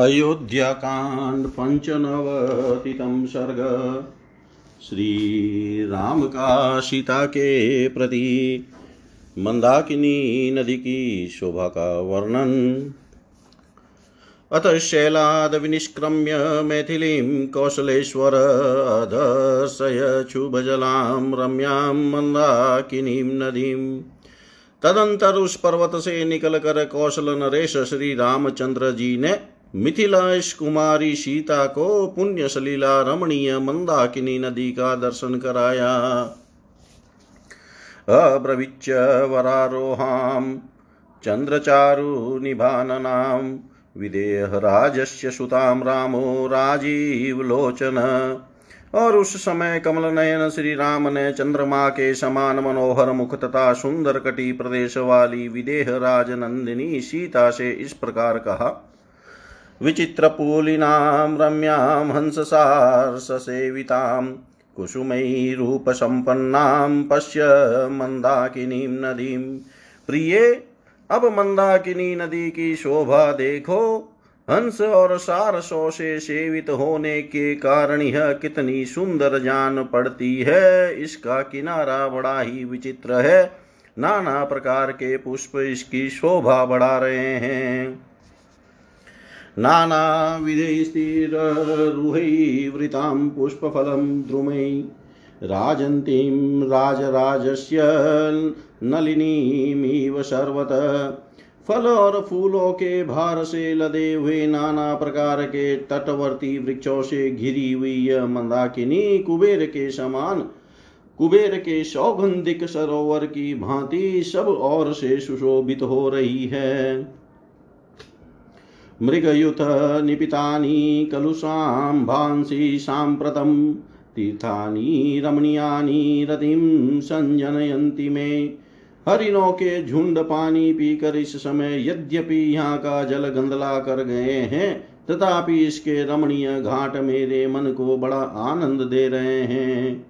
अयोध्याकाण्ड पञ्चनवतितं सर्ग। श्रीराम का सीता के प्रति मंदाकिनी नदी की शोभा का वर्णन। अतः शैलाद विनिष्क्रम्य मैथिलीं कौशलेश्वर अधर्षय शुभजलां रम्यां मंदाकिनीं नदीम् तदंतर उस पर्वत से निकल कर कौशल नरेश श्री रामचंद्र जी ने मिथिलाश कुमारी सीता को पुण्य सलीला रमणीय मंदाकिनी नदी का दर्शन कराया। अब्रवीच्य वरारोहां चन्द्रचारु निभाननां विदेहराजस्य सुतां रामो राजीवलोचन और उस समय कमल नयन श्री राम ने चंद्रमा के समान मनोहर मुख तथा सुंदर कटी प्रदेश वाली विदेह राज नंदिनी सीता से इस प्रकार कहा विचित्रपूलिनां रम्यां हंससार्ससेवितां कुसुमैरूपसम्पन्नां पश्य मन्दाकिनीं नदीं। प्रिये, अब मंदाकिनी नदी की शोभा देखो, हंस और सारसों से सेवित होने के कारण यह कितनी सुंदर जान पड़ती है। इसका किनारा बड़ा ही विचित्र है। नाना प्रकार के पुष्प इसकी शोभा बढ़ा रहे हैं। नानाविधैस्तिररुहैवृतां पुष्पफलं द्रुमै। राजन्तीं राजराजस्य नलिनीमिव सर्वतः फल और फूलों के भार से लदे हुए नाना प्रकार के तटवर्ती वृक्षों से घिरी हुई यह मंदाकिनी कुबेर के समान, कुबेर के सौगंधिक सरोवर की भांति सब और से सुशोभित हो रही है। मृगयुत निपितानि कलुषाम्भांसि साम्प्रतं, तीर्थानि रमणीयानि रतिं संजनयन्ति मे। हरिणों के झुंड पानी पीकर इस समय यद्यपि यहाँ का जल गंदला कर गए हैं, तथापि इसके रमणीय घाट मेरे मन को बड़ा आनंद दे रहे हैं।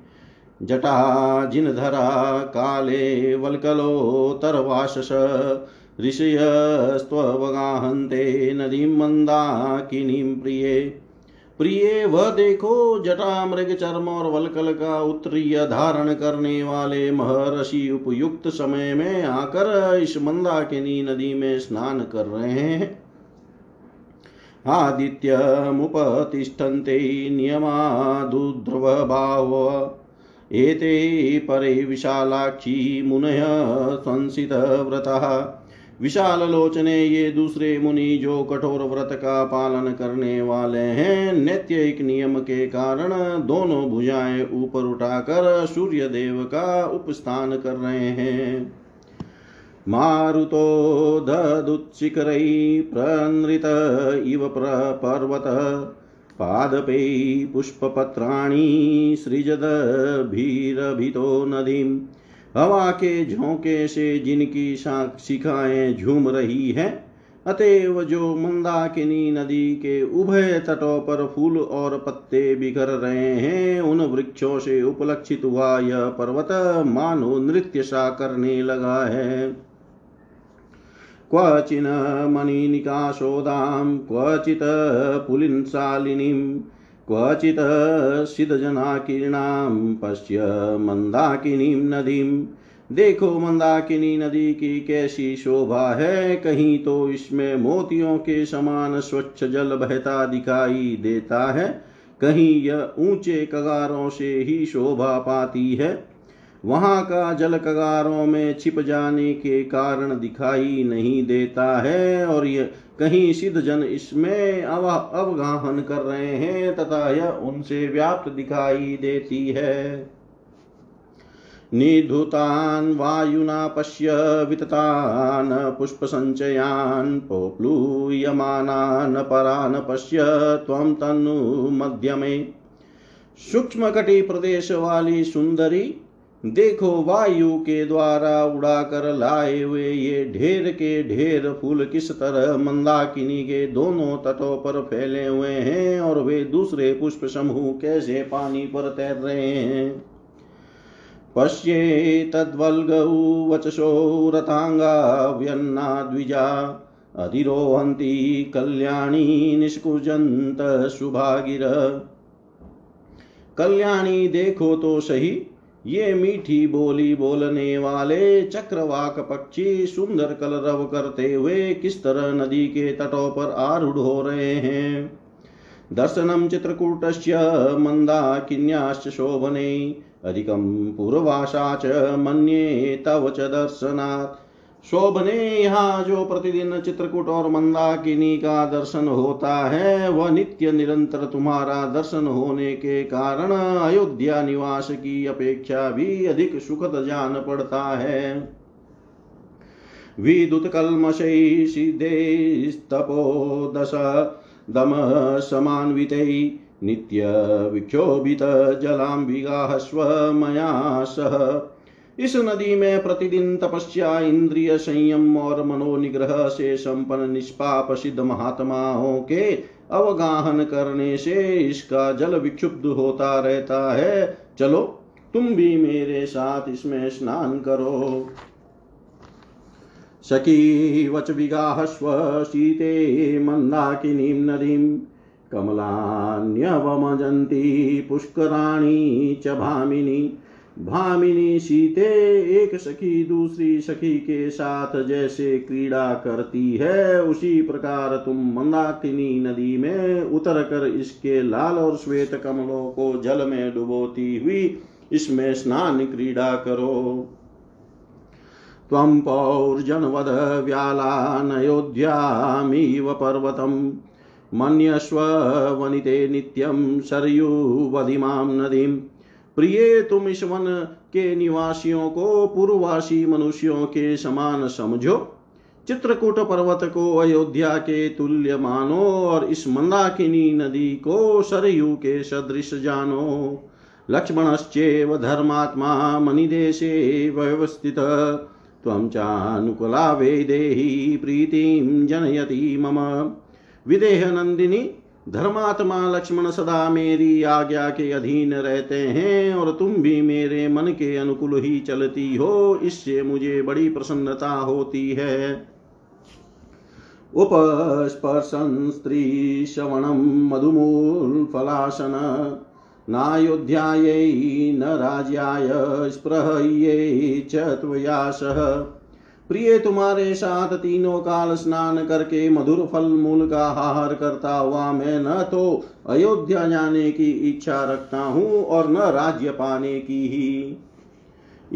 जटा, जिनधरा, काले, वलकलो तरवाशस ऋषयस्त्ववगाहन्ते नदीं मन्दाकिनीं प्रिये। प्रिय, वह देखो जटा मृग चर्म और वलकल का उत्तरीय धारण करने वाले महर्षि उपयुक्त समय में आकर इस मंदाकिनी नदी में स्नान कर रहे हैं। आदित्यमुपतिष्ठन्ते भाव एते परे विशालाक्षी मुनय संसितव्रतः विशाल लोचने ये दूसरे मुनि जो कठोर व्रत का पालन करने वाले हैं, नित्य एक नियम के कारण दोनों भुजाएँ ऊपर उठाकर सूर्य देव का उपस्थान कर रहे हैं। मारुतो ददुत्शिखरै प्रनृत इव पर्वत, पादपै पुष्पपत्राणि सृजदभिरभितो नदीम्। हवा के झोंके से जिनकी शिखाएँ झूम रही हैं, अतएव जो मंदाकिनी नदी के उभय तटों पर फूल और पत्ते बिखर रहे हैं, उन वृक्षों से उपलक्षित हुआ यह पर्वत मानो नृत्य सा करने लगा है। क्वचिन क्वचित् पुलिनशालिनीं क्वचित् सिद्धजनाकिरणां पश्य मंदाकिनीं नदीं। देखो मंदाकिनी नदी की कैसी शोभा है, कहीं तो इसमें मोतियों के समान स्वच्छ जल बहता दिखाई देता है, कहीं यह ऊँचे कगारों से ही शोभा पाती है। वहाँ का जल कगारों में छिप जाने के कारण दिखाई नहीं देता है, और यह कहीं सिद्ध जन इसमें अव, अवगाहन कर रहे हैं, तथा यह उनसे व्याप्त दिखाई देती है। निधुतान् वायुना पश्य विततान् पुष्पसञ्चयान् पोप्लूयमानान् परान् पश्य त्वं तन्नु मध्यमे सूक्ष्म कटी प्रदेश वाली सुंदरी देखो वायु के द्वारा उड़ाकर लाए हुए ये ढेर के ढेर फूल किस तरह मंदाकिनी के दोनों तटों पर फैले हुए हैं और वे दूसरे पुष्प समूह कैसे पानी पर तैर रहे हैं? पश्ये तद्वल्गौ वचसो रथांगा व्यन्ना द्विजा, अधिरोहन्ति कल्याणी निष्कुजन्त शुभागिर कल्याणी देखो तो सही ये मीठी बोली बोलने वाले चक्रवाक पक्षी सुंदर कलरव करते हुए किस तरह नदी के तटों पर आरूढ़ हो रहे हैं? दर्शनम चित्रकूट मंदा मन्दाकिन्याश्च शोभने अधिकम पूर्वाशा च मन्ये तव च दर्शनात्। शोभने यहाँ जो प्रतिदिन चित्रकूट और मंदाकिनी का दर्शन होता है, वह नित्य निरंतर तुम्हारा दर्शन होने के कारण अयोध्या निवास की अपेक्षा भी अधिक सुखद जान पड़ता है। विद्युत कलमशै सिद्धेस्तपो दश दम समान्वितै, नित्य विक्षोभित जलाम्बिगा स्वमया सह। इस नदी में प्रतिदिन तपस्या इंद्रिय संयम और मनोनिग्रह से संपन्न निष्पाप सिद्ध महात्माओं के अवगाहन करने से इसका जल विक्षुब्ध होता रहता है। चलो, तुम भी मेरे साथ इसमें स्नान करो। सखी वच विगाहस्व शीते मन्दाकिनीं नदीं, कमलान्यवमजन्ती पुष्कराणी च भामिनी। भामिनी सीते, एक सखी दूसरी सखी के साथ जैसे क्रीड़ा करती है, उसी प्रकार तुम मंदाकिनी नदी में उतर कर इसके लाल और श्वेत कमलों को जल में डुबोती हुई, इसमें स्नान क्रीड़ा करो। त्वं पौर्जनवद व्यालानयोध्यामिव पर्वतम्, मन्यस्व वनिते नित्यं सरयुवधिमां नदीम्। प्रिय तुम इस वन के निवासियों को, पूर्ववासी मनुष्यों के समान समझो। चित्रकूट पर्वत को अयोध्या के तुल्य मानो और इस मंदाकिनी नदी को सरयू के सदृश जानो। लक्ष्मणश्चेव धर्मात्मा मणिदेशे व्यवस्थित। त्वं चानुकूला वेदेहि प्रीतिं जनयति मम। विदेह नंदिनी धर्मात्मा लक्ष्मण सदा मेरी आज्ञा के अधीन रहते हैं और तुम भी मेरे मन के अनुकूल ही चलती हो, इससे मुझे बड़ी प्रसन्नता होती है। श्रवणम मधुमूल फलासन नायोध्यायै न राज्याय स्पृहये च त्वयासः। प्रिय तुम्हारे साथ तीनों काल स्नान करके मधुर फल मूल का आहार करता हुआ मैं न तो अयोध्या जाने की इच्छा रखता हूँ और न राज्य पाने की ही।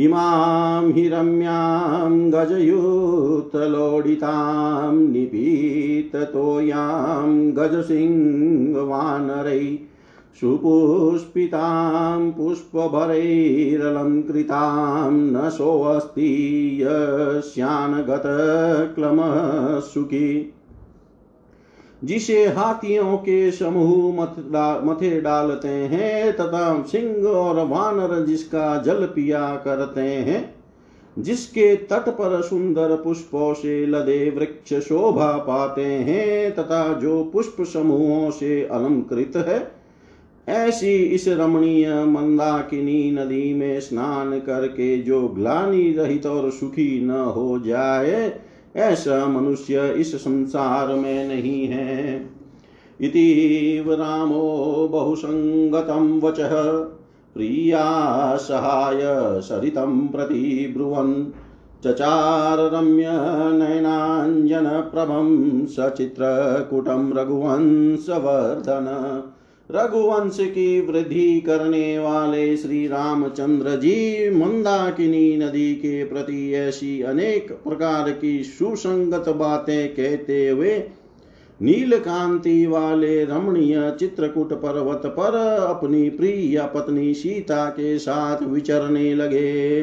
इमां हि रम्यां गजयुतलोडितां निपीततोयां गजसिंहवानरै सुपुष्पितां पुष्पभरैरलङ्कृतां न सोऽस्ति यस्यानगतक्लमः सुखी जिसे हाथियों के समूह मथ डालते हैं, तथा सिंह और वानर जिसका जल पिया करते हैं, जिसके तट पर सुंदर पुष्पों से लदे वृक्ष शोभा पाते हैं, तथा जो पुष्प समूहों से अलंकृत है ऐसी इस रमणीय मंदाकिनी नदी में स्नान करके जो ग्लानी रहित और सुखी न हो जाए, ऐसा मनुष्य इस संसार में नहीं है। इतीव रामो बहुसङ्गतं वचः, प्रिया सहाय सरितं प्रति ब्रुवन् चचार रम्यनयनाञ्जनप्रभं सचित्रकुटं रघुवंशवर्धन। रघुवंश की वृद्धि करने वाले श्री रामचंद्र जी मंदाकिनी नदी के प्रति ऐसी अनेक प्रकार की सुसंगत बातें कहते हुए नील कांति वाले रमणीय चित्रकूट पर्वत पर अपनी प्रिय पत्नी सीता के साथ विचरने लगे।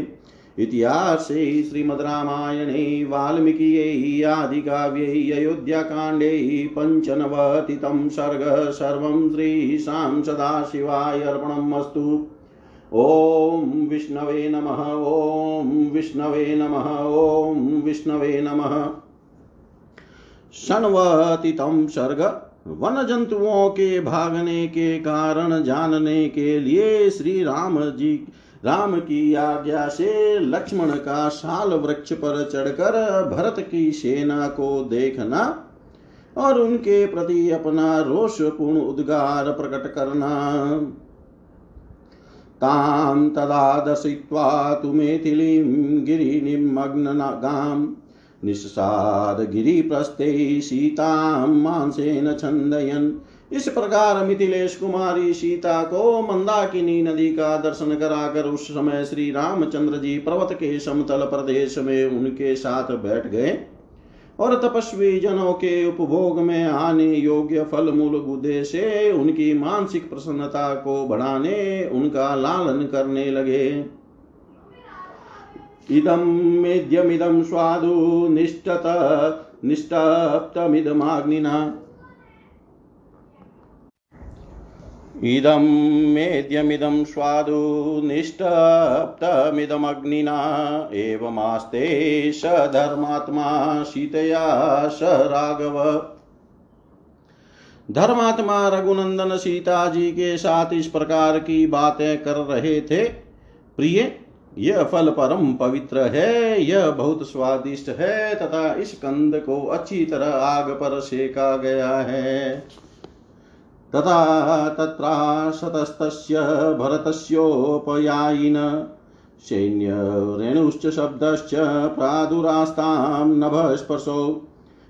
इतिहासे श्रीमद्रामायणे वाल्मीकियै आदिकाव्यै अयोध्याकाण्डे पञ्चनवतितं सर्ग सर्वं श्रीशां सदाशिवाय अर्पणम् अस्तु ॐ विष्णवे नमः, ॐ विष्णवे नमः, ॐ विष्णवे नमः। षण्वतितं सर्ग वन जंतुओं के भागने के कारण जानने के लिए श्री राम जी राम की आज्ञा से लक्ष्मण का शाल वृक्ष पर चढ़कर भरत की सेना को देखना और उनके प्रति अपना रोषपूर्ण उद्गार प्रकट करना। तां तदा दर्शयित्वा तु मेथिलीं गिरिनिमग्नगाम् निःसाद गिरिप्रस्थे सीतां मांसेन छन्दयन् इस प्रकार मिथिलेश कुमारी सीता को मंदाकिनी नदी का दर्शन कराकर उस समय श्री रामचंद्र जी पर्वत के समतल प्रदेश में उनके साथ बैठ गए और तपस्वी जनों के उपभोग में आने योग्य फल मूल गुदे से उनकी मानसिक प्रसन्नता को बढ़ाने, उनका लालन करने लगे। इदं मेद्यमिदं स्वादु निष्ठत निष्टप्तमिदमाग्निना इदं मेद्यमिदं स्वादु निष्टप्तमिदमग्निना एवमास्ते स धर्मात्मा सीतया स राघव धर्मात्मा रघुनंदन सीता जी के साथ इस प्रकार की बातें कर रहे थे। प्रिय, यह फल परम पवित्र है, यह बहुत स्वादिष्ट है, तथा इस कंद को अच्छी तरह आग पर सेका गया है। तथा तत्राशतस्तस्य भरतस्योपयायिन। सैन्यरेणुश्च शब्दश्च प्रादुरास्तां नभस्पर्शो।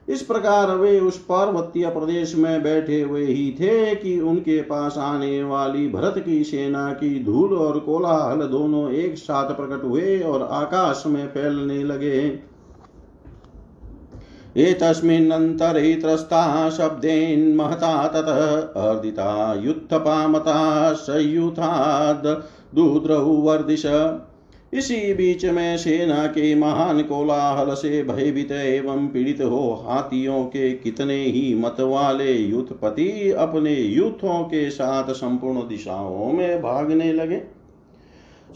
इस प्रकार वे उस पार्वतीय प्रदेश में बैठे हुए ही थे कि उनके पास आने वाली भरत की सेना की धूल और कोलाहल दोनों एक साथ प्रकट हुए और आकाश में फैलने लगे। एतस्मिन्नन्तरे त्रस्ता शब्देन महता ततः अर्दिता युत्थपामता संयुथाद् दुद्रहुवर्दिश इसी बीच में सेना के महान कोलाहल से भयभीत एवं पीड़ित हो हाथियों के कितने ही मत वाले युद्धपति अपने युद्धों के साथ संपूर्ण दिशाओं में भागने लगे।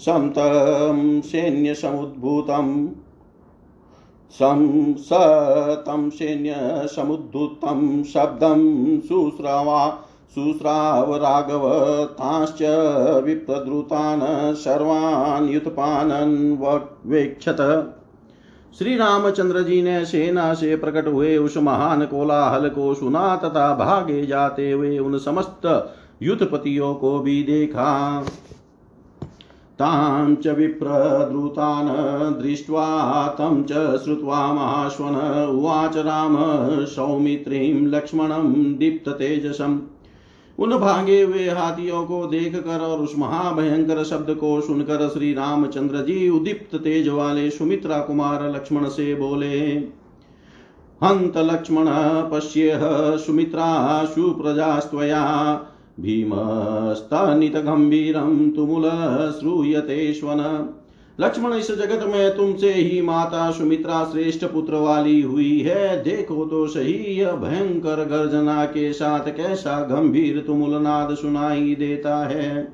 समतम सैन्य समुद्भूतम सं सतं सैन्य समुद्धुतं शब्दं शुश्राव राघव ताश्च विप्रद्रुतान् सर्वान् युतपानन्वेक्षत श्री रामचंद्र जी ने सेना से प्रकट हुए उस महान कोलाहल को सुना तथा भागे जाते हुए उन समस्त युद्धपतियों को भी देखा। तां च विप्रद्रुतान् दृष्ट्वा तं च श्रुत्वा महाश्वन उवाच राम, सौमित्रीं लक्ष्मणं दीप्ततेजसम्। उन भागे हुए हाथियों को देख कर और उस महाभयंकर शब्द को सुनकर श्री रामचंद्र जी उदीप्त तेज वाले सुमित्रा कुमार लक्ष्मण से बोले, हंत लक्ष्मण, पश्येह सुमित्रा, सुप्रजास्त्वया। भीमस्तनितगम्भीरं तुमुल श्रूयते श्वन। लक्ष्मण, इस जगत में तुमसे ही माता सुमित्रा श्रेष्ठ पुत्र वाली हुई है। देखो तो सही, यह भयंकर गर्जना के साथ कैसा गंभीर तुमुल नाद सुनाई देता है।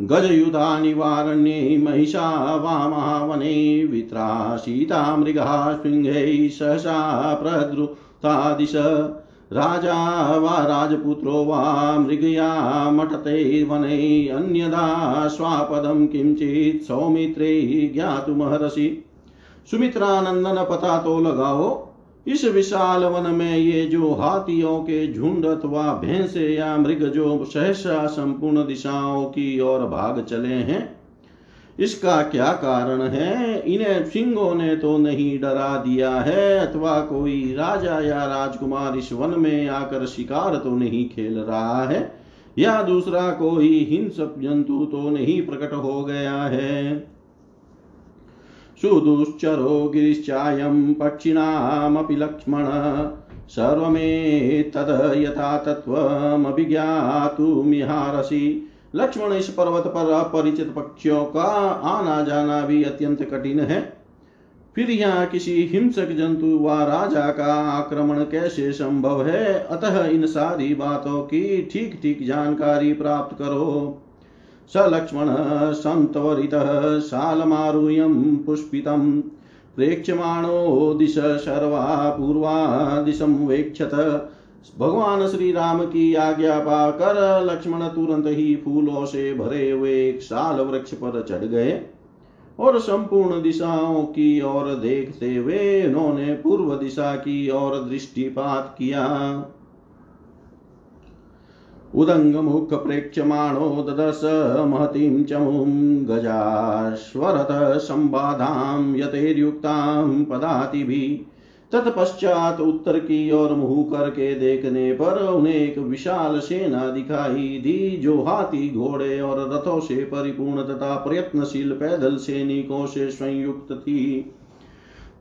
गजयुधा निवारण्ये महिषा वामावने वित्रा सीता मृगा सिंहै सहसा प्रद्रुता प्रद्रुतादिश। राजा वा राजपुत्रो वा मृगया मठते वने अन्यदा स्वापदं किंचित सौमित्रे ज्ञातुमहर्षि सुमित्रानंदन पता तो लगाओ, इस विशाल वन में ये जो हाथियों के झुंड अथवा भैंसे या मृग जो सहसा संपूर्ण दिशाओं की ओर भाग चले हैं इसका क्या कारण है? इन्हें सिंहों ने तो नहीं डरा दिया है, अथवा कोई राजा या राजकुमार इस वन में आकर शिकार तो नहीं खेल रहा है, या दूसरा कोई हिंसक जंतु तो नहीं प्रकट हो गया है। सुदुश्चरो गिरिश्चायं पक्षिणामपि लक्ष्मण सर्वे सर्वमेतद् यथा तत्त्वमभिज्ञातुमिहारसि लक्ष्मण इस पर्वत पर अपरिचित पक्षियों का आना जाना भी अत्यंत कठिन है। फिर यहाँ किसी हिंसक जंतु व राजा का आक्रमण कैसे संभव है? अतः इन सारी बातों की ठीक ठीक जानकारी प्राप्त करो। स लक्ष्मण सन्तवरितः शालमारुह्यं पुष्पितं। प्रेक्ष्यमाणो दिश सर्वा पूर्वा दिशं वेक्षत। भगवान श्री राम की आज्ञा पाकर लक्ष्मण तुरंत ही फूलों से भरे हुए एक साल वृक्ष पर चढ़ गए और संपूर्ण दिशाओं की ओर देखते हुए उन्होंने पूर्व दिशा की ओर दृष्टिपात किया। उदंग उदङ्गमुख प्रेक्ष्यमाणो ददश महतीं चमुं गजाश्वरत संबाधां यतेर्युक्तां पदातिभिः तत्पश्चात उत्तर की ओर मुँह करके देखने पर उन्हें एक विशाल सेना दिखाई दी, जो हाथी, घोड़े और रथों से परिपूर्ण तथा प्रयत्नशील पैदल सैनिकों से संयुक्त थी।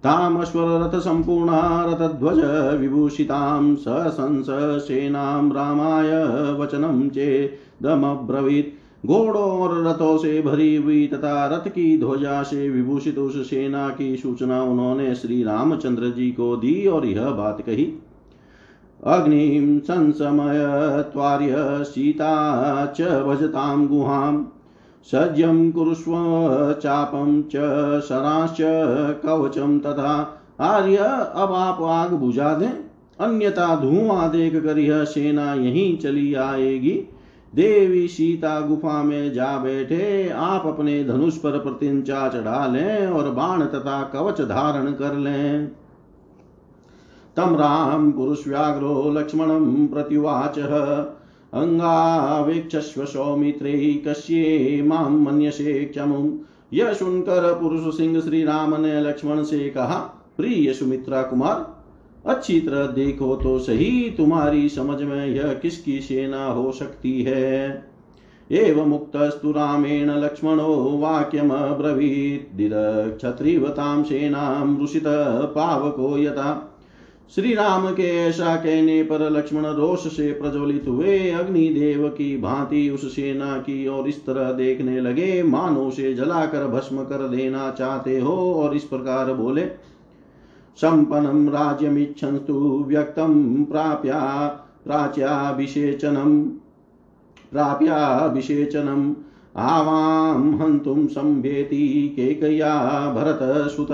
तामश्वरथ सम्पूर्णा रथध्वज विभूषितां सशंस सेनां रामाय वचनं चेदमब्रवीत् घोड़ों और रथों से भरी हुई तथा रथ की ध्वजा से विभूषित उस सेना की सूचना उन्होंने श्री रामचंद्र जी को दी और यह बात कही। अग्निं संसमय त्वार्य सीता च भजतां गुहां, सज्जं कुरुष्व चापं च शराश्च कवचं तथा आर्य अब आप आग बुझा दें, अन्यथा धुआँ देख कर यह सेना यहीं चली आएगी। देवी सीता गुफा में जा बैठे, आप अपने धनुष पर प्रतिंचा चढ़ा लें और बाण तथा कवच धारण कर लें। तम राम पुरुष व्याघ्रो लक्ष्मणं प्रत्युवाच अंगावेक्षस्व सौमित्रे कश्ये माँ मन्यसे क्षमुं। यह सुनकर पुरुष सिंह श्री राम ने लक्ष्मण से कहा, प्रिय सुमित्रा कुमार अच्छी तरह देखो तो सही, तुम्हारी समझ में यह किसकी सेना हो सकती है? एव मुक्तस्तु रामेण लक्ष्मणो वाक्यमब्रवीत् दिदक्षत्रिवतां सेनां रुषित पावको यथा। श्री राम के ऐसा कहने पर लक्ष्मण रोष से प्रज्वलित हुए। अग्निदेव की भांति उस सेना की और इस तरह देखने लगे। मानो उसे जलाकर भस्म कर देना चाहते हो और इस प्रकार बोले सम्पन्नं राज्यमिच्छन्तु, व्यक्तं प्राप्या प्राच्याभिषेचनं प्राप्याभिषेचनम् आवां हन्तुं सम्भेति केकया भरतसुत।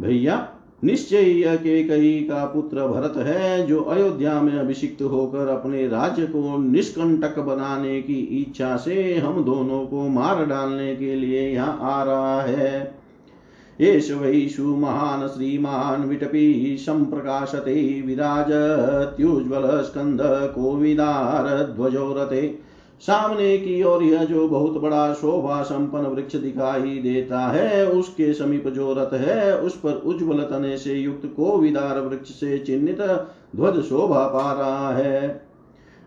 भैया निश्चय यह केकई का पुत्र भरत है, जो अयोध्या में अभिषिक्त होकर अपने राज्य को निष्कंटक बनाने की इच्छा से हम दोनों को मार डालने के लिए यहाँ आ रहा है। एष वैषु महान् श्रीमान् विटपी सम्प्रकाशते विराजत्युज्ज्वलस्कन्धकोविदारध्वजो रथे सामने की ओर यह जो बहुत बड़ा शोभा संपन्न वृक्ष दिखाई देता है, उसके समीप जो रथ है, उस पर उज्ज्वल तने से युक्त कोविदार वृक्ष से चिन्हित ध्वज शोभा पा रहा है।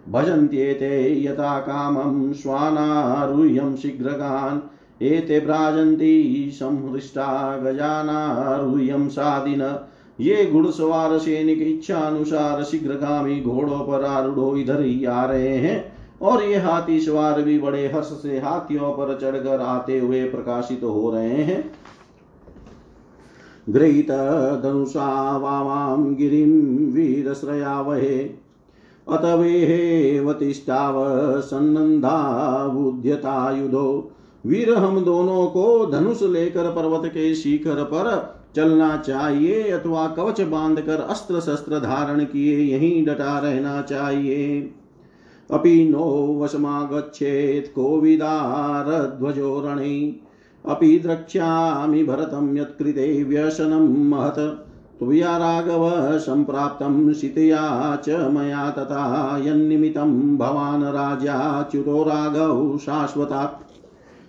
भजन्त्येते यथा कामं श्वानारूह्यं शीघ्रगान्। एते भ्राजन्ति संहृष्टा गजानारूह्यं सादिन ये घुड़सवार सैनिक इच्छा अनुसार शीघ्रगामी घोड़ों पर आरूढ़ो इधर ही आ रहे हैं। और ये हाथी सवार भी बड़े हर्ष से हाथियों पर चढ़कर आते हुए प्रकाशित हो रहे हैं। गृहीत धनुषा वावां गिरिं वीरश्रयावहे अत वेहेवतिष्ठाव सन्नन्दाबुध्यतायुधो वीर हम दोनों को धनुष लेकर पर्वत के शिखर पर चलना चाहिए, अथवा कवच बांधकर अस्त्र शस्त्र धारण किए, यहीं डटा रहना चाहिए। अपि नो वशमागच्छेत् कोविदारध्वजो रणे अपि द्रक्ष्यामि भरतं यत्कृते व्यसनं महत्। त्वया राघव सम्प्राप्तं सीतया च मया तथा यन्निमित्तं भवान् राजाच्युतो राघव शाश्वतात्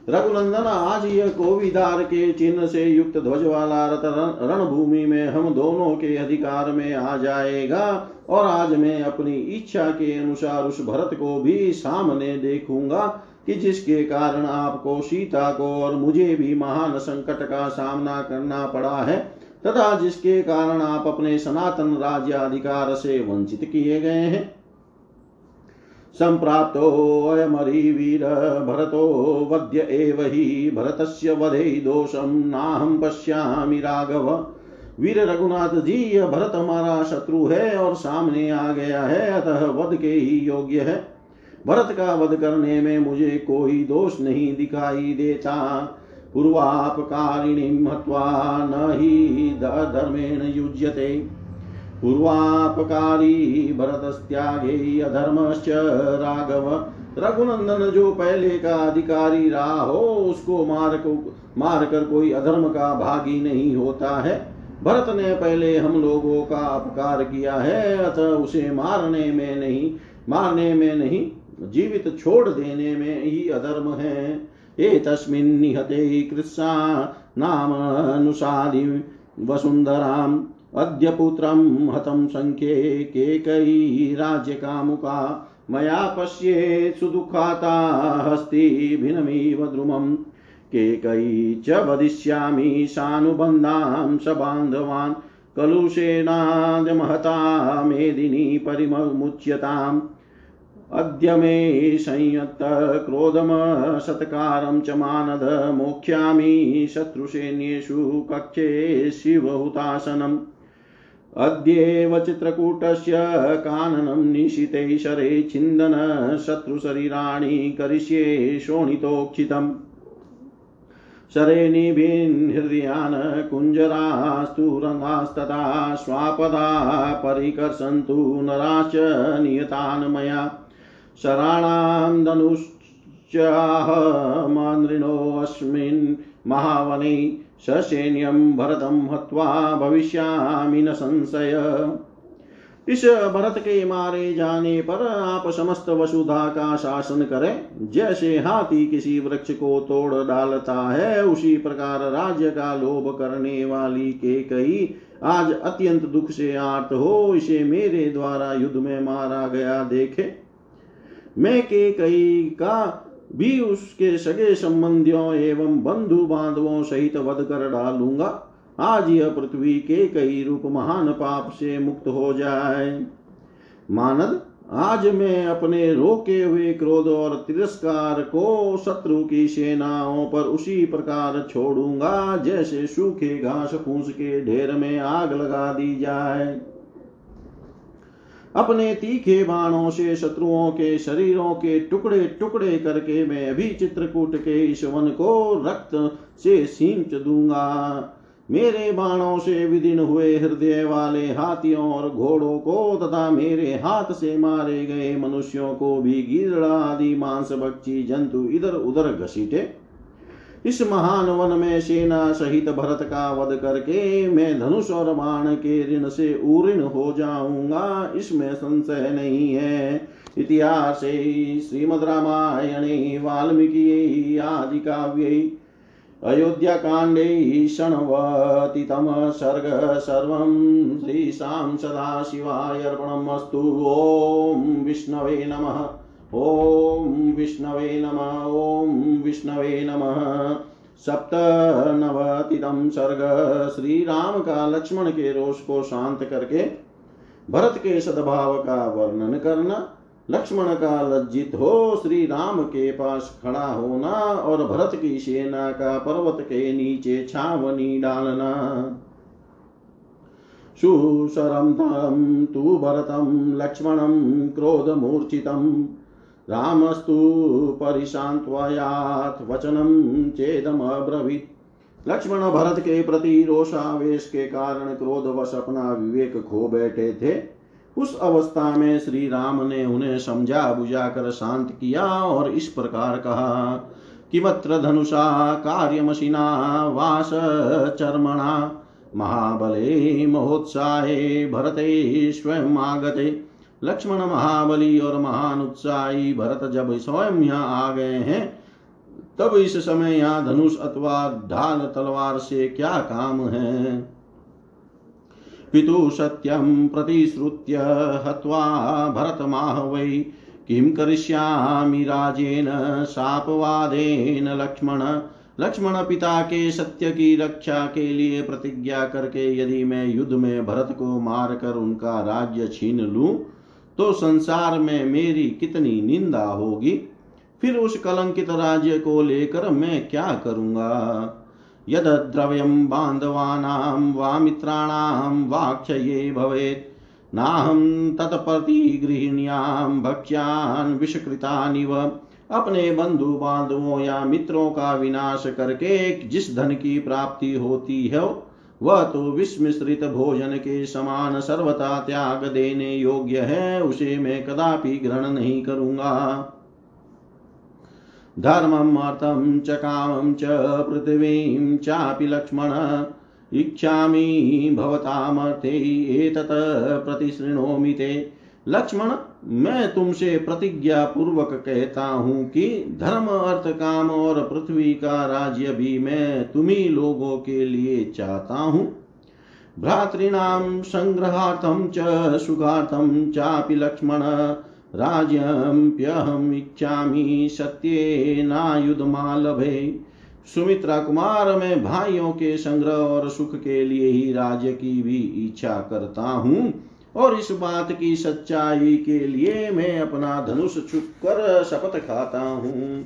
रघुनंदन आज यह कोविदार के चिन्ह से युक्त ध्वज वाला रथ रणभूमि में हम दोनों के अधिकार में आ जाएगा। और आज मैं अपनी इच्छा के अनुसार उस भरत को भी सामने देखूँगा कि जिसके कारण आपको सीता को और मुझे भी महान संकट का सामना करना पड़ा है, तथा जिसके कारण आप अपने सनातन राज्य अधिकार से वंचित किए गए हैं। सम्प्राप्तोऽयमरिवीर भरतो वद्य एव हि भरतस्य वधे दोषं। नाहं पश्यामि राघव। वीर रघुनाथ जी यह भरत हमारा शत्रु है और सामने आ गया है, अतः वध के ही योग्य है। भरत का वध करने में मुझे कोई दोष नहीं दिखाई देता। पूर्वापकारिणी हत्वा न हि धर्मेण युज्यते। पूर्वापकारी भरतस्त्यागे अधर्मश्च राघव। रघुनंदन जो पहले का अधिकारी रहा हो, उसको मार को मार कर कोई अधर्म का भागी नहीं होता है। भरत ने पहले हम लोगों का अपकार किया है, अतः उसे मारने में नहीं मारने में नहीं, जीवित छोड़ देने में ही अधर्म है। ये तस्मिन् निहते कृत्सा नाम अनुसादि वसुन्धराम् अद्य पुत्रं हतं सङ्ख्ये केकयी राज्यकामुका मया पश्येत् सुदुःखाता हस्तिभिन्नमिव द्रुमम्। केकयी च वदिष्यामि सानुबन्धां स बान्धवान् कलुषेणाद्यमहता मेदिनी परिमुच्यताम् अद्य मे संयत्तक्रोधमसत्कारं च मानद मोक्ष्यामि शत्रुसैन्येषु कक्षे शिवहुतासनम्। अद्येव चित्रकूटस्य काननं निशिते शरे छिन्दन शत्रुशरीराणि करिष्ये शोणितोक्षितम्। शरेणिभिन् हृदयान् कुञ्जरास्तु स्वापदा परिकर्षन्तु नराश्च नियतान् मया। शराणां धनुश्चाहमनृणोऽस्मिन् महावने ससैन्यं भरतं हत्वा भविष्यामि न संशय। इस भरत के मारे जाने पर आप समस्त वसुधा का शासन करें। जैसे हाथी किसी वृक्ष को तोड़ डालता है, उसी प्रकार राज्य का लोभ करने वाली के कई आज अत्यंत दुख से आर्त हो, इसे मेरे द्वारा युद्ध में मारा गया, देखे। मैं के कई का भी उसके सगे संबंधियों एवं बंधु बांधवों सहित वध कर डालूँगा आज यह पृथ्वी के कई रूप महान पाप से मुक्त हो जाए। मानद, आज मैं अपने रोके हुए क्रोध और तिरस्कार को शत्रु की सेनाओं पर उसी प्रकार छोड़ूँगा, जैसे सूखे घास फूस के ढेर में आग लगा दी जाए। अपने तीखे बाणों से, शत्रुओं के शरीरों के टुकड़े टुकड़े करके मैं अभी चित्रकूट के इस वन को रक्त से सींच दूँगा। मेरे बाणों से विदीन हुए हृदय वाले हाथियों और घोड़ों को तथा मेरे हाथ से मारे गए मनुष्यों को भी गिरड़ा आदि मांस बक्षी जंतु इधर उधर घसीटे। इस महान वन में सेना सहित भरत का वध करके मैं धनुष और बाण के ऋण से उऋण हो जाऊँगा। इसमें संशय नहीं है। इतिहास श्रीमद रामायणे, वाल्मीकि आदि काव्य, अयोध्या अयोध्याकाण्डे षण्वतितमः सर्ग सर्वं श्रीशां सदाशिवाय अर्पणमस्तु। ॐ विष्णवे नमः। ॐ विष्णवे नमः ॐ विष्णवे नमः। सप्तनवतितम सर्ग श्री राम का लक्ष्मण के रोष को शांत करके भरत के सद्भाव का वर्णन करना, लक्ष्मण का लज्जित हो श्री राम के पास खड़ा होना और भरत की सेना का पर्वत के नीचे छावनी डालना। सुशरं तं तु भरतं, लक्ष्मणं क्रोधमूर्छितं रामस्तु परिशान्त्वयात् वचनं चेदमब्रवीत्। लक्ष्मण भरत के प्रति रोषावेश के कारण क्रोधवश अपना विवेक खो बैठे थे। उस अवस्था में श्री राम ने उन्हें समझा बुझा कर शांत किया और इस प्रकार कहा, किमत्र धनुषा, कार्यमशिना, वास, चर्मणा, महाबले, महोत्साहे, भरते, स्वयं आगते लक्ष्मण महाबली और महान उत्साही भरत जब स्वयं यहाँ आ गए हैं, तब इस समय यहाँ धनुष अथवा ढाल तलवार से क्या काम है? पितु सत्यं प्रतिश्रुत्य हत्वा भरतमाह वै किं करिष्यामि राजेन शापवादेन लक्ष्मण? लक्ष्मण पिता के सत्य की रक्षा के लिए प्रतिज्ञा करके यदि मैं युद्ध में भरत को मारकर उनका राज्य छीन लूँ तो संसार में मेरी कितनी निंदा होगी? फिर उस कलंकित राज्य को लेकर मैं क्या करूँगा? यद्रव्यं बान्धवानां वा मित्राणां वाक्षये भवेत्। नाहं तत्प्रतिगृहिण्यां भक्ष्यान् विषकृतानिव। अपने बंधु बांधवों या मित्रों का विनाश करके जिस धन की प्राप्ति होती है वह तो विस्मिश्रित भोजन के समान सर्वथा त्याग देने योग्य है, उसे मैं कदापि ग्रहण नहीं करूँगा। धर्मम् अर्थं च, कामं च, पृथिवीं चापि लक्ष्मण, इच्छामि भवतामर्थे, एतत् प्रतिशृणोमि ते। लक्ष्मण, मैं तुमसे प्रतिज्ञा पूर्वक कहता हूँ कि धर्म, अर्थ, काम और पृथ्वी का राज्य भी मैं तुम्ही लोगों के लिए चाहता हूँ। भ्रातॄणां संग्रहार्थं च सुखार्थं चापि लक्ष्मण राज्यम्प्यहम् इच्छामि सत्येनायुधमालभे। सुमित्रा कुमार, मैं भाइयों के संग्रह और सुख के लिए ही राज्य की भी इच्छा करता हूँ। और इस बात की सच्चाई के लिए मैं अपना धनुष छुप कर शपथ खाता हूँ।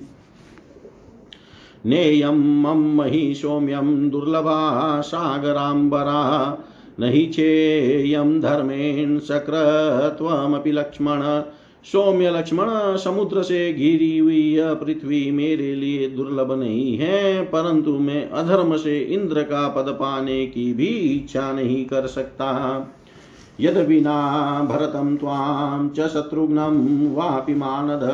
नेयं मम दुर्लभा सागराम्बरा न हि चेयं धर्मेण सक्रत्वमपि लक्ष्मण। सौम्य लक्ष्मण, समुद्र से घिरी हुई यह पृथ्वी मेरे लिए दुर्लभ नहीं है, परंतु मैं अधर्म से इंद्र का पद पाने की भी इच्छा नहीं कर सकता। यद बिना भरतं त्वां च शत्रुघ्नं वापि मानद।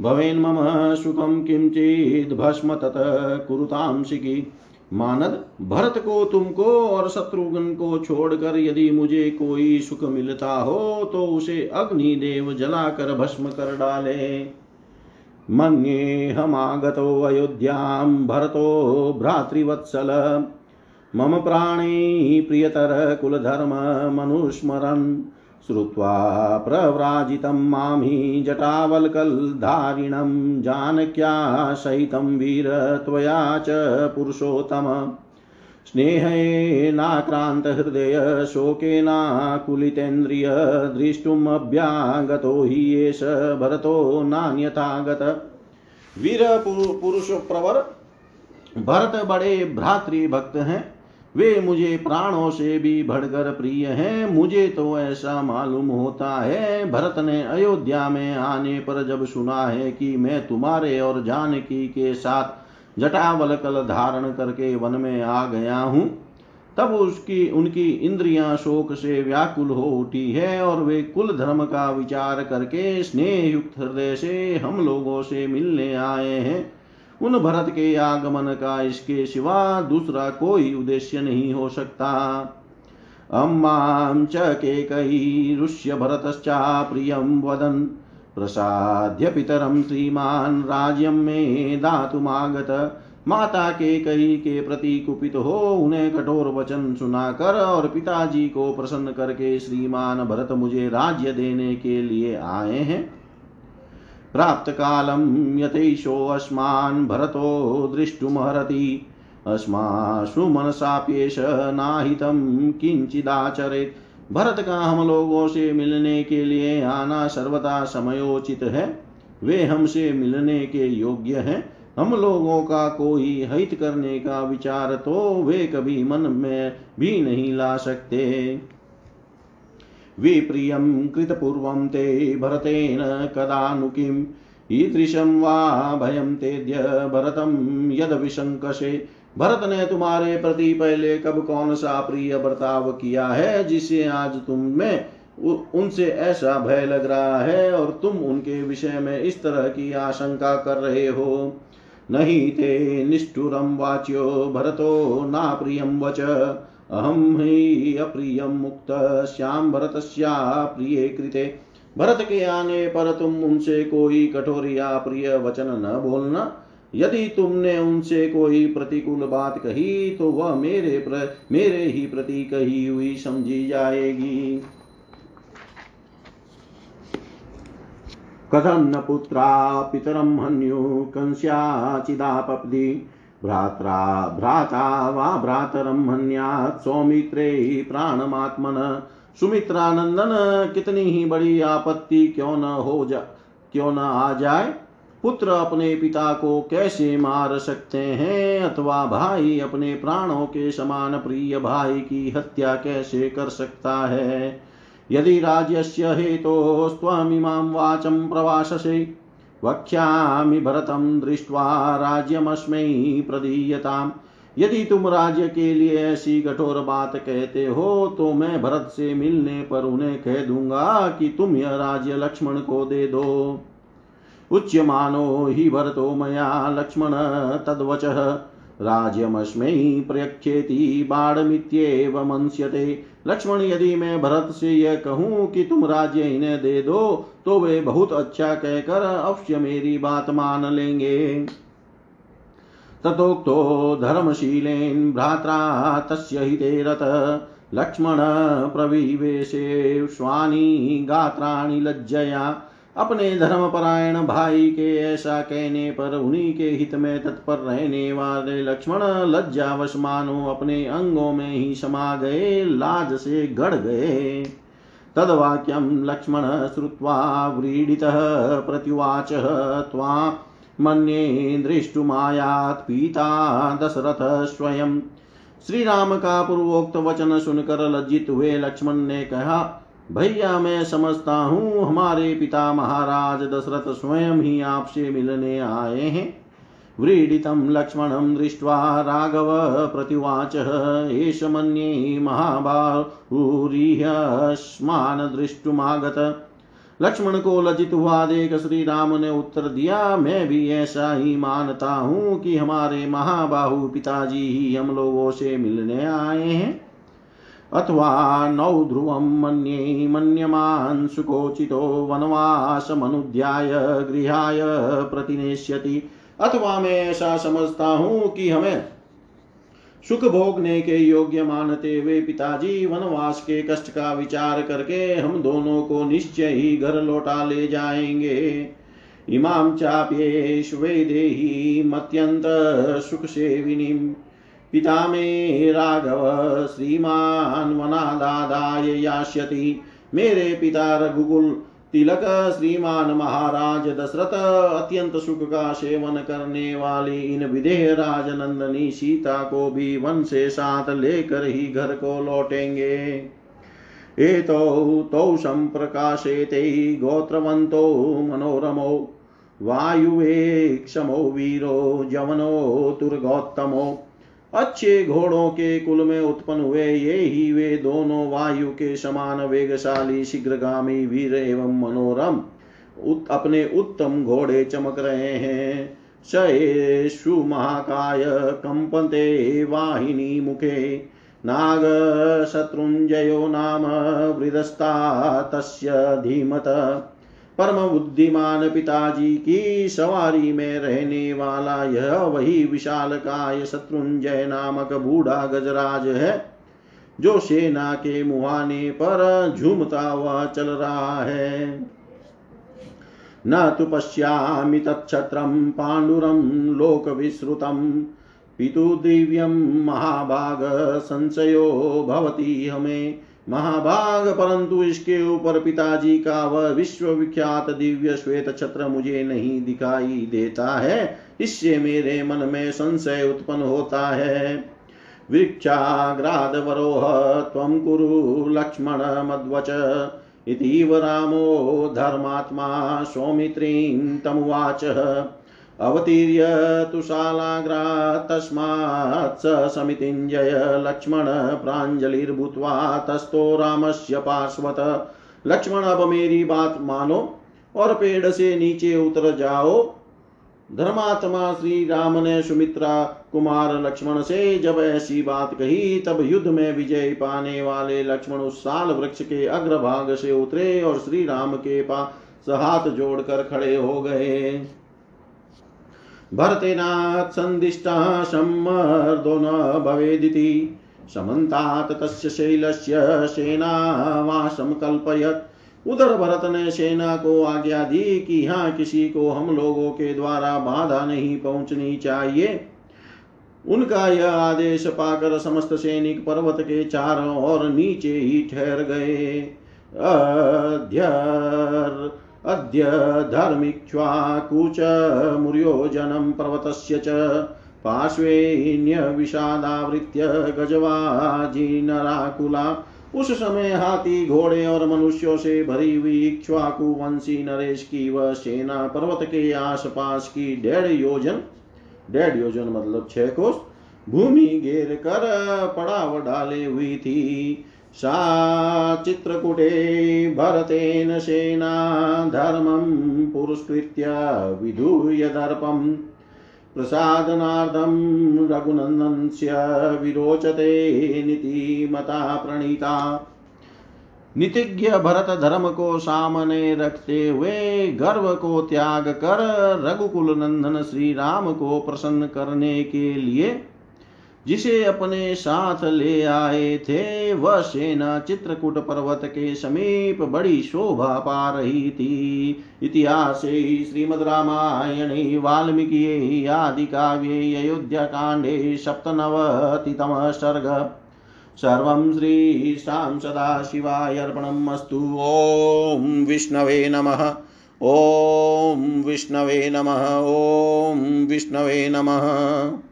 भवेन् मम सुखं किञ्चित् भस्म तत् कुरुतां शिखि मानद, भरत को तुमको और शत्रुघ्न को छोड़कर यदि मुझे कोई सुख मिलता हो तो उसे अग्निदेव जलाकर भस्म कर डाले। मन्ये हमागतो अयोध्यां भरतो भ्रातृवत्सल। मम प्राणी प्रियतर कुलधर्म मनुस्मरन् श्रुत्वा प्रव्राजितं मामि जटावल्कल्धारिणं जानक्या सहितं वीर त्वया च पुरुषोत्तम। स्नेहेनाक्रान्तहृदय शोकेनाकुलितेन्द्रिय दृष्टुमभ्यागतो हि एष भरतो नान्यथागत। वीर पुरुष प्रवर, भरत बड़े भ्रातृभक्त हैं। वे मुझे प्राणों से भी बढ़कर प्रिय हैं। मुझे तो ऐसा मालूम होता है, भरत ने अयोध्या में आने पर जब सुना है कि मैं तुम्हारे और जानकी के साथ जटावल कल धारण करके वन में आ गया हूँ, तब उसकी, उनकी इंद्रियाँ शोक से व्याकुल हो उठी है और वे कुल धर्म का विचार करके स्नेह युक्त हृदय से हम लोगों से मिलने आए हैं। उन भरत के आगमन का इसके सिवा दूसरा कोई उद्देश्य नहीं हो सकता। अम्मां च केकैरुष्य भरतश्चा प्रियं वदन्, प्रसाद्य पितरं श्रीमान् राज्यं मे दातुमागत माता के कही के प्रति कुपित हो, उन्हें कठोर वचन सुनाकर और पिताजी को प्रसन्न करके श्रीमान भरत मुझे राज्य देने के लिए आए हैं। प्राप्तकालं यथैषोऽस्मान् भरतो द्रष्टुमर्हति अस्मासु मनसाप्येष नाहितं किंचिदाचरेत भरत का हम लोगों से मिलने के लिए आना सर्वदा समयोचित है। वे हमसे मिलने के योग्य हैं। हम लोगों का कोई हित करने का विचार तो वे कभी मन में भी नहीं ला सकते। विप्रियं कृतपूर्वं ते भरतेन कदा नु किम् ईदृशं वा भयं तेद्य भरतं यदविशङ्कसे भरत ने तुम्हारे प्रति पहले कब कौन सा प्रिय बर्ताव किया है, जिसे आज तुम में उनसे ऐसा भय लग रहा है और तुम उनके विषय में इस तरह की आशंका कर रहे हो? नहीं ते निष्ठुरम वाच्यो, भरतो ना प्रियम वच। अहम ही अप्रियम मुक्त श्याम भरत प्रिय कृते। भरत के आने पर तुम उनसे कोई कठोर या प्रिय वचन न बोलना। यदि तुमने उनसे कोई प्रतिकूल बात कही तो वह मेरे प्र, मेरे ही प्रति कही हुई समझी जाएगी। कथं न पुत्रा पितरं हन्यु कंस्याचिदापब्धि भ्रात्रा, भ्राता वा भ्रातरं हन्यात् सौमित्रे प्राणमात्मन। सुमित्रानंदन कितनी ही बड़ी आपत्ति क्यों न हो जा, क्यों न आ जाए? पुत्र अपने पिता को कैसे मार सकते हैं? अथवा भाई अपने प्राणों के समान प्रिय भाई की हत्या कैसे कर सकता है? यदि राज्य हेतु राज्यस्य हेतोस्त्वमिमां वाचं प्रवाससे वक्ष्यामि भरतं दृष्ट्वा राज्यमस्मै प्रदीयताम्। यदि तुम राज्य के लिए ऐसी कठोर बात कहते हो तो मैं भरत से मिलने पर उन्हें कह दूँगा कि तुम यह राज्य लक्ष्मण को दे दो। उच्यमानो हि भरतो मया लक्ष्मण तद्वच। राज्यमस्मै प्रयक्षेति बाणमित्येव मंस्यते। लक्ष्मण, यदि मैं भरत से यह कहूँ कि तुम राज्य इन्हें दे दो तो वे बहुत अच्छा कहकर अवश्य मेरी बात मान लेंगे। तथोक्तो धर्मशीलेन भ्रात्रा, तस्य हिते रथ लक्ष्मण प्रविवेशे, स्वानी गात्राणि लज्जया। अपने धर्मपरायण भाई के ऐसा कहने पर उन्हीं के हित में तत्पर रहने वाले लक्ष्मण लज्जावश मानो अपने अंगों में ही समा गए, लाज से गढ़ गए। तद्वाक्यं लक्ष्मण श्रुत्वा व्रीडितः प्रत्युवाच, त्वा मन्ये दृष्टुमायात् पीता दशरथ स्वयं। श्री राम का पूर्वोक्त वचन सुनकर लज्जित हुए लक्ष्मण ने कहा भैया मैं समझता हूँ हमारे पिता महाराज दशरथ स्वयं ही आपसे मिलने आए हैं। व्रीडितं लक्ष्मणं दृष्ट्वा राघव प्रतिवाच, एष मन्ये महाबाहुरिह्यस्मान् दृष्टुमागत। लक्ष्मण को लजित हुआ देख श्री राम ने उत्तर दिया, मैं भी ऐसा ही मानता हूँ कि हमारे महाबाहु पिताजी ही हम लोगों से मिलने आए हैं। अथवा नौ ध्रुवं मन्ये मन्यमान् वनवासमनुध्याय गृहाय प्रतिनेष्यति। अथवा मैं ऐसा समझता हूँ कि हमें सुख भोगने के योग्य मानते हुए पिताजी वनवास के कष्ट का विचार करके हम दोनों को निश्चय ही घर लौटा ले जाएँगे। इमाम चाप्ये सुख सेविनी पिता मे राघव, श्रीमान वनादादाय यास्यति। मेरे पिता रघुकुल, तिलक, श्रीमान महाराज, दशरथ, अत्यंत सुख का सेवन करने वाली इन विदेह राजनंदनी सीता को भी वन से साथ लेकर ही घर को लौटेंगे। एतौ, तौ सम्प्रकाशेते गोत्रवन्तो मनोरमो वायुवे क्षमो वीरो, जवनो तुर्गोत्तमो अच्छे घोड़ों के कुल में उत्पन्न हुए ये ही वे दोनों वायु के समान वेगशाली शीघ्रगामी वीर एवं मनोरम उत, अपने उत्तम घोड़े चमक रहे हैं। शेषु महाकाय कंपते वाहिनी मुखे नाग शत्रुंजयो नाम वृदस्ता तस्य धीमत। परम बुद्धिमान पिताजी की सवारी में रहने वाला यह वही विशाल काय शत्रुंजय नामक बूढ़ा गजराज है, जो सेना के मुहाने पर झूमता हुआ चल रहा है। न तो पश्यामि तत्छत्रं पाण्डुरं लोकविश्रुतं पितुदिव्यं महाभाग संशयो भवति हमें। महाभाग, परंतु इसके ऊपर पिताजी का वह विश्वविख्यात दिव्य श्वेत छत्र मुझे नहीं दिखाई देता है। इससे मेरे मन में संशय उत्पन्न होता है। वृक्षाग्रादवरोह त्वं कुरु लक्ष्मण मद्वच। इतीव रामो धर्मात्मा सौमित्रीं तमुवाच। अवतीर्य तु शालाग्रा तस्मात् स समितिञ्जय लक्ष्मण प्राञ्जलिर्भूत्वा तस्थो रामस्य पार्श्वत। लक्ष्मण, अब मेरी बात मानो और पेड़ से नीचे उतर जाओ। धर्मात्मा श्री राम ने सुमित्रा कुमार लक्ष्मण से जब ऐसी बात कही, तब युद्ध में विजय पाने वाले लक्ष्मण उस साल वृक्ष के अग्रभाग से उतरे और श्री राम के पास हाथ जोड़कर खड़े हो गए। भरतेनात् सन्दिष्टा सम्मर्दो न भवेदिति। समन्तात् तस्य शैलस्य सेनावासं कल्पयत् उधर भरत ने सेना को आज्ञा दी कि यहाँ किसी को हम लोगों के द्वारा बाधा नहीं पहुंचनी चाहिए। उनका यह आदेश पाकर समस्त सैनिक पर्वत के चारों ओर नीचे ही ठहर गए। अध्यर अद्य धर्मिक्ष्वाकूच मुर्योजनं पर्वतस्य च पार्श्वेऽन्यविषादावृत्य गजवाजिनराकुला। उस समय हाथी, घोड़े और मनुष्यों से भरी हुई इक्ष्वाकु वंशी नरेश की वह सेना पर्वत के आसपास की डेढ़ योजन डेढ़ योजन मतलब छह कोस, भूमि घेर कर पड़ाव डाले हुई थी। सा चित्रकूटे भरतेन सेना धर्मं पुरस्कृत्य विधूय दर्पम् प्रसादनार्थं रघुनन्दनस्य विरोचते नीतिमता प्रणीता। नितिज्ञ भरत धर्म को सामने रखते हुए गर्व को त्याग कर रघुकुल नंदन श्री राम को प्रसन्न करने के लिए जिसे अपने साथ ले आए थे, वह सेना चित्रकूट पर्वत के समीप बड़ी शोभा पा रही थी। इतिहास श्रीमद रामायणे, वाल्मीकि अयोध्या कांडे, सप्तनवतितम सर्ग। सर्वं श्रीशां सदाशिवाय अर्पणम् अस्तु ॐ विष्णवे नमः। ॐ विष्णवे नमः। ॐ विष्णवे नमः।